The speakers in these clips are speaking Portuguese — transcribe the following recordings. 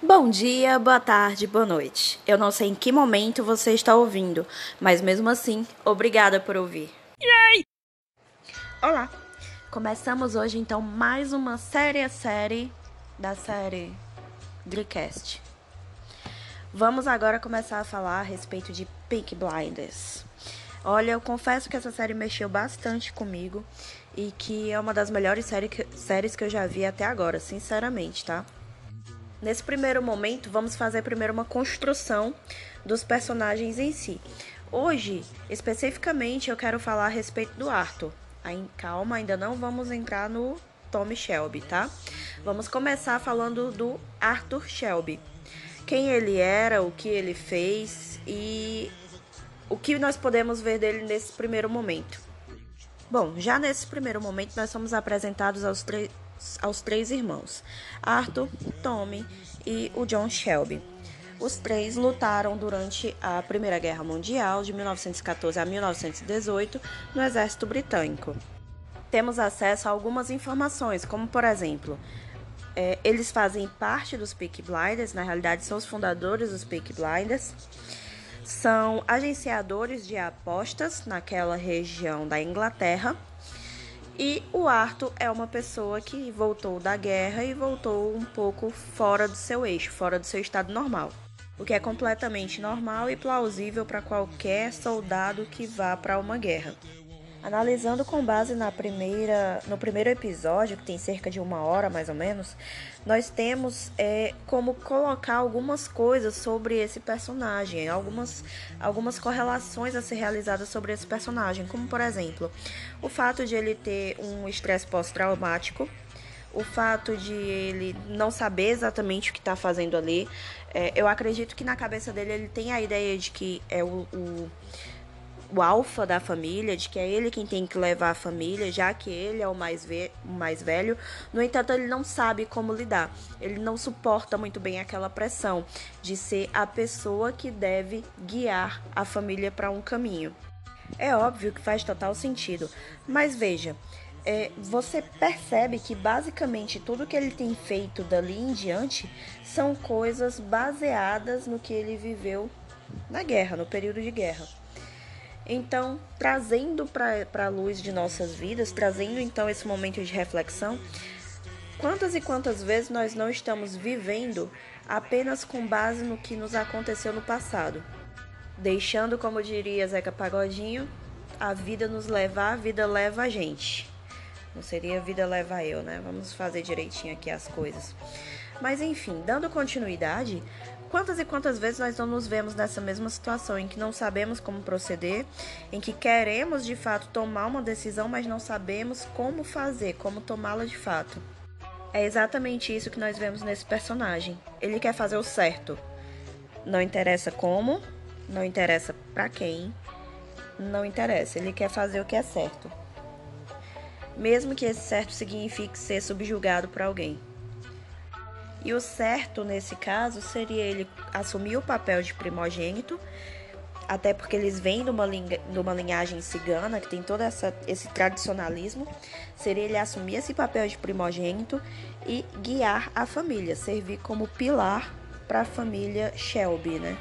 Bom dia, boa tarde, boa noite. Eu não sei em que momento você está ouvindo, mas mesmo assim, obrigada por ouvir. Yay! Olá! Começamos hoje então mais uma série a série da série Dreamcast. Vamos agora começar a falar a respeito de Pink Blinders. Olha, eu confesso que essa série mexeu bastante comigo e que é uma das melhores série que, séries que eu já vi até agora, sinceramente, tá? Nesse primeiro momento, vamos fazer primeiro uma construção dos personagens em si. Hoje, especificamente, eu quero falar a respeito do Arthur. Aí, calma, ainda não vamos entrar no Tommy Shelby, tá? Vamos começar falando do Arthur Shelby. Quem ele era, o que ele fez e o que nós podemos ver dele nesse primeiro momento. Bom, já nesse primeiro momento nós somos apresentados aos três aos três irmãos, Arthur, Tommy e o John Shelby. Os três lutaram durante a Primeira Guerra Mundial, de 1914 a 1918, no Exército Britânico. Temos acesso a algumas informações, como por exemplo, é, eles fazem parte dos Peaky Blinders, na realidade são os fundadores dos Peaky Blinders, são agenciadores de apostas naquela região da Inglaterra e o Arthur é uma pessoa que voltou da guerra e voltou um pouco fora do seu eixo, fora do seu estado normal. O que é completamente normal e plausível para qualquer soldado que vá para uma guerra. Analisando com base na primeira, no primeiro episódio, que tem cerca de uma hora mais ou menos, nós temos é, como colocar algumas coisas sobre esse personagem, algumas, algumas correlações a ser realizadas sobre esse personagem, como por exemplo, o fato de ele ter um estresse pós-traumático, o fato de ele não saber exatamente o que está fazendo ali. É, eu acredito que na cabeça dele ele tem a ideia de que é o, o o alfa da família, de que é ele quem tem que levar a família, já que ele é o mais, ve o mais velho. No entanto, ele não sabe como lidar. Ele não suporta muito bem aquela pressão de ser a pessoa que deve guiar a família para um caminho. É óbvio que faz total sentido, mas veja, é, você percebe que basicamente tudo que ele tem feito dali em diante são coisas baseadas no que ele viveu na guerra, no período de guerra. Então, trazendo para a luz de nossas vidas, trazendo então esse momento de reflexão, quantas e quantas vezes nós não estamos vivendo apenas com base no que nos aconteceu no passado, deixando, como diria Zeca Pagodinho, a vida nos levar, a vida leva a gente. Não seria a vida leva eu, né? Vamos fazer direitinho aqui as coisas. Mas enfim, dando continuidade, Quantas e quantas vezes nós não nos vemos nessa mesma situação em que não sabemos como proceder, em que queremos de fato tomar uma decisão, mas não sabemos como fazer, como tomá-la de fato? É exatamente isso que nós vemos nesse personagem. Ele quer fazer o certo. Não interessa como, não interessa para quem, não interessa. Ele quer fazer o que é certo. Mesmo que esse certo signifique ser subjugado por alguém. E o certo nesse caso seria ele assumir o papel de primogênito, até porque eles vêm de uma, linhagem cigana, que tem todo essa, esse tradicionalismo. Seria ele assumir esse papel de primogênito e guiar a família, servir como pilar para a família Shelby, né?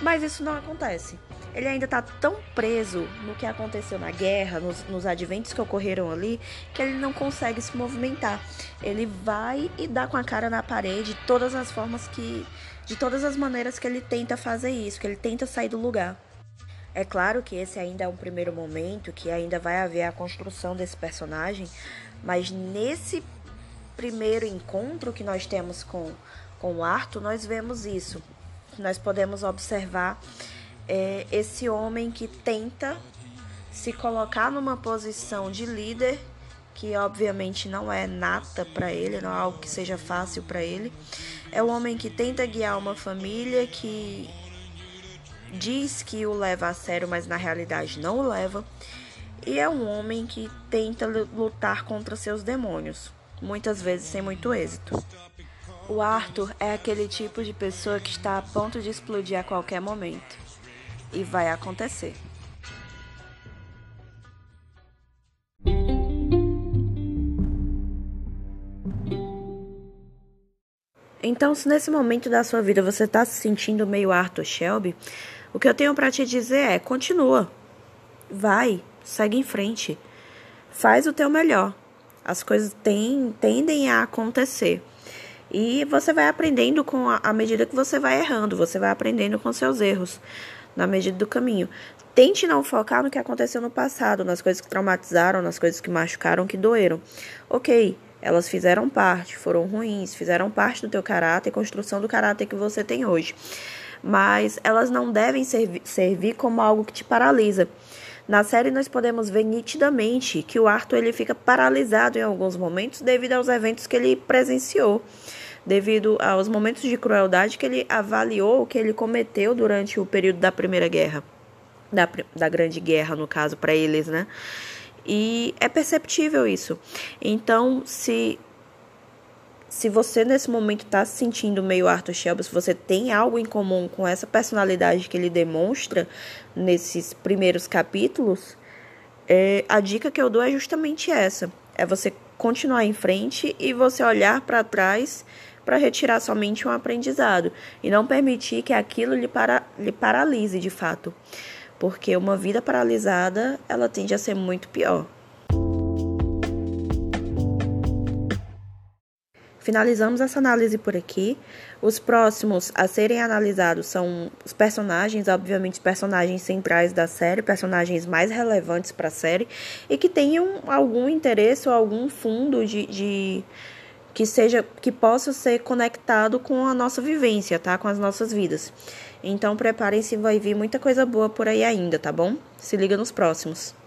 Mas isso não acontece ele ainda está tão preso no que aconteceu na guerra, nos, nos adventos que ocorreram ali, que ele não consegue se movimentar. Ele vai e dá com a cara na parede de todas as formas que. de todas as maneiras que ele tenta fazer isso, que ele tenta sair do lugar. É claro que esse ainda é um primeiro momento, que ainda vai haver a construção desse personagem, mas nesse primeiro encontro que nós temos com, com o Arthur, nós vemos isso. Nós podemos observar é esse homem que tenta se colocar numa posição de líder, que obviamente não é nata para ele, não é algo que seja fácil para ele. É o homem que tenta guiar uma família que diz que o leva a sério, mas na realidade não o leva. E é um homem que tenta lutar contra seus demônios, muitas vezes sem muito êxito. O Arthur é aquele tipo de pessoa que está a ponto de explodir a qualquer momento e vai acontecer. Então, se nesse momento da sua vida você está se sentindo meio Arthur Shelby, o que eu tenho para te dizer é: continua, vai, segue em frente, faz o teu melhor. As coisas tem, tendem a acontecer. E você vai aprendendo com a, a medida que você vai errando, você vai aprendendo com seus erros na medida do caminho. Tente não focar no que aconteceu no passado, nas coisas que traumatizaram, nas coisas que machucaram, que doeram. Ok, elas fizeram parte, foram ruins, fizeram parte do teu caráter construção do caráter que você tem hoje. Mas elas não devem servi servir como algo que te paralisa. Na série nós podemos ver nitidamente que o Arthur ele fica paralisado em alguns momentos devido aos eventos que ele presenciou, devido aos momentos de crueldade que ele avaliou, que ele cometeu durante o período da Primeira Guerra, da, da Grande Guerra, no caso, para eles, né? E é perceptível isso. Então, se se você nesse momento está se sentindo meio Arthur Shelby, se você tem algo em comum com essa personalidade que ele demonstra nesses primeiros capítulos, é, a dica que eu dou é justamente essa: é você continuar em frente e você olhar para trás para retirar somente um aprendizado e não permitir que aquilo lhe, para, lhe paralise de fato, porque uma vida paralisada ela tende a ser muito pior. Finalizamos essa análise por aqui. Os próximos a serem analisados são os personagens, obviamente, os personagens centrais da série, personagens mais relevantes para a série e que tenham algum interesse ou algum fundo de, de que seja que possa ser conectado com a nossa vivência, tá? Com as nossas vidas. Então preparem-se, vai vir muita coisa boa por aí ainda, tá bom? Se liga nos próximos.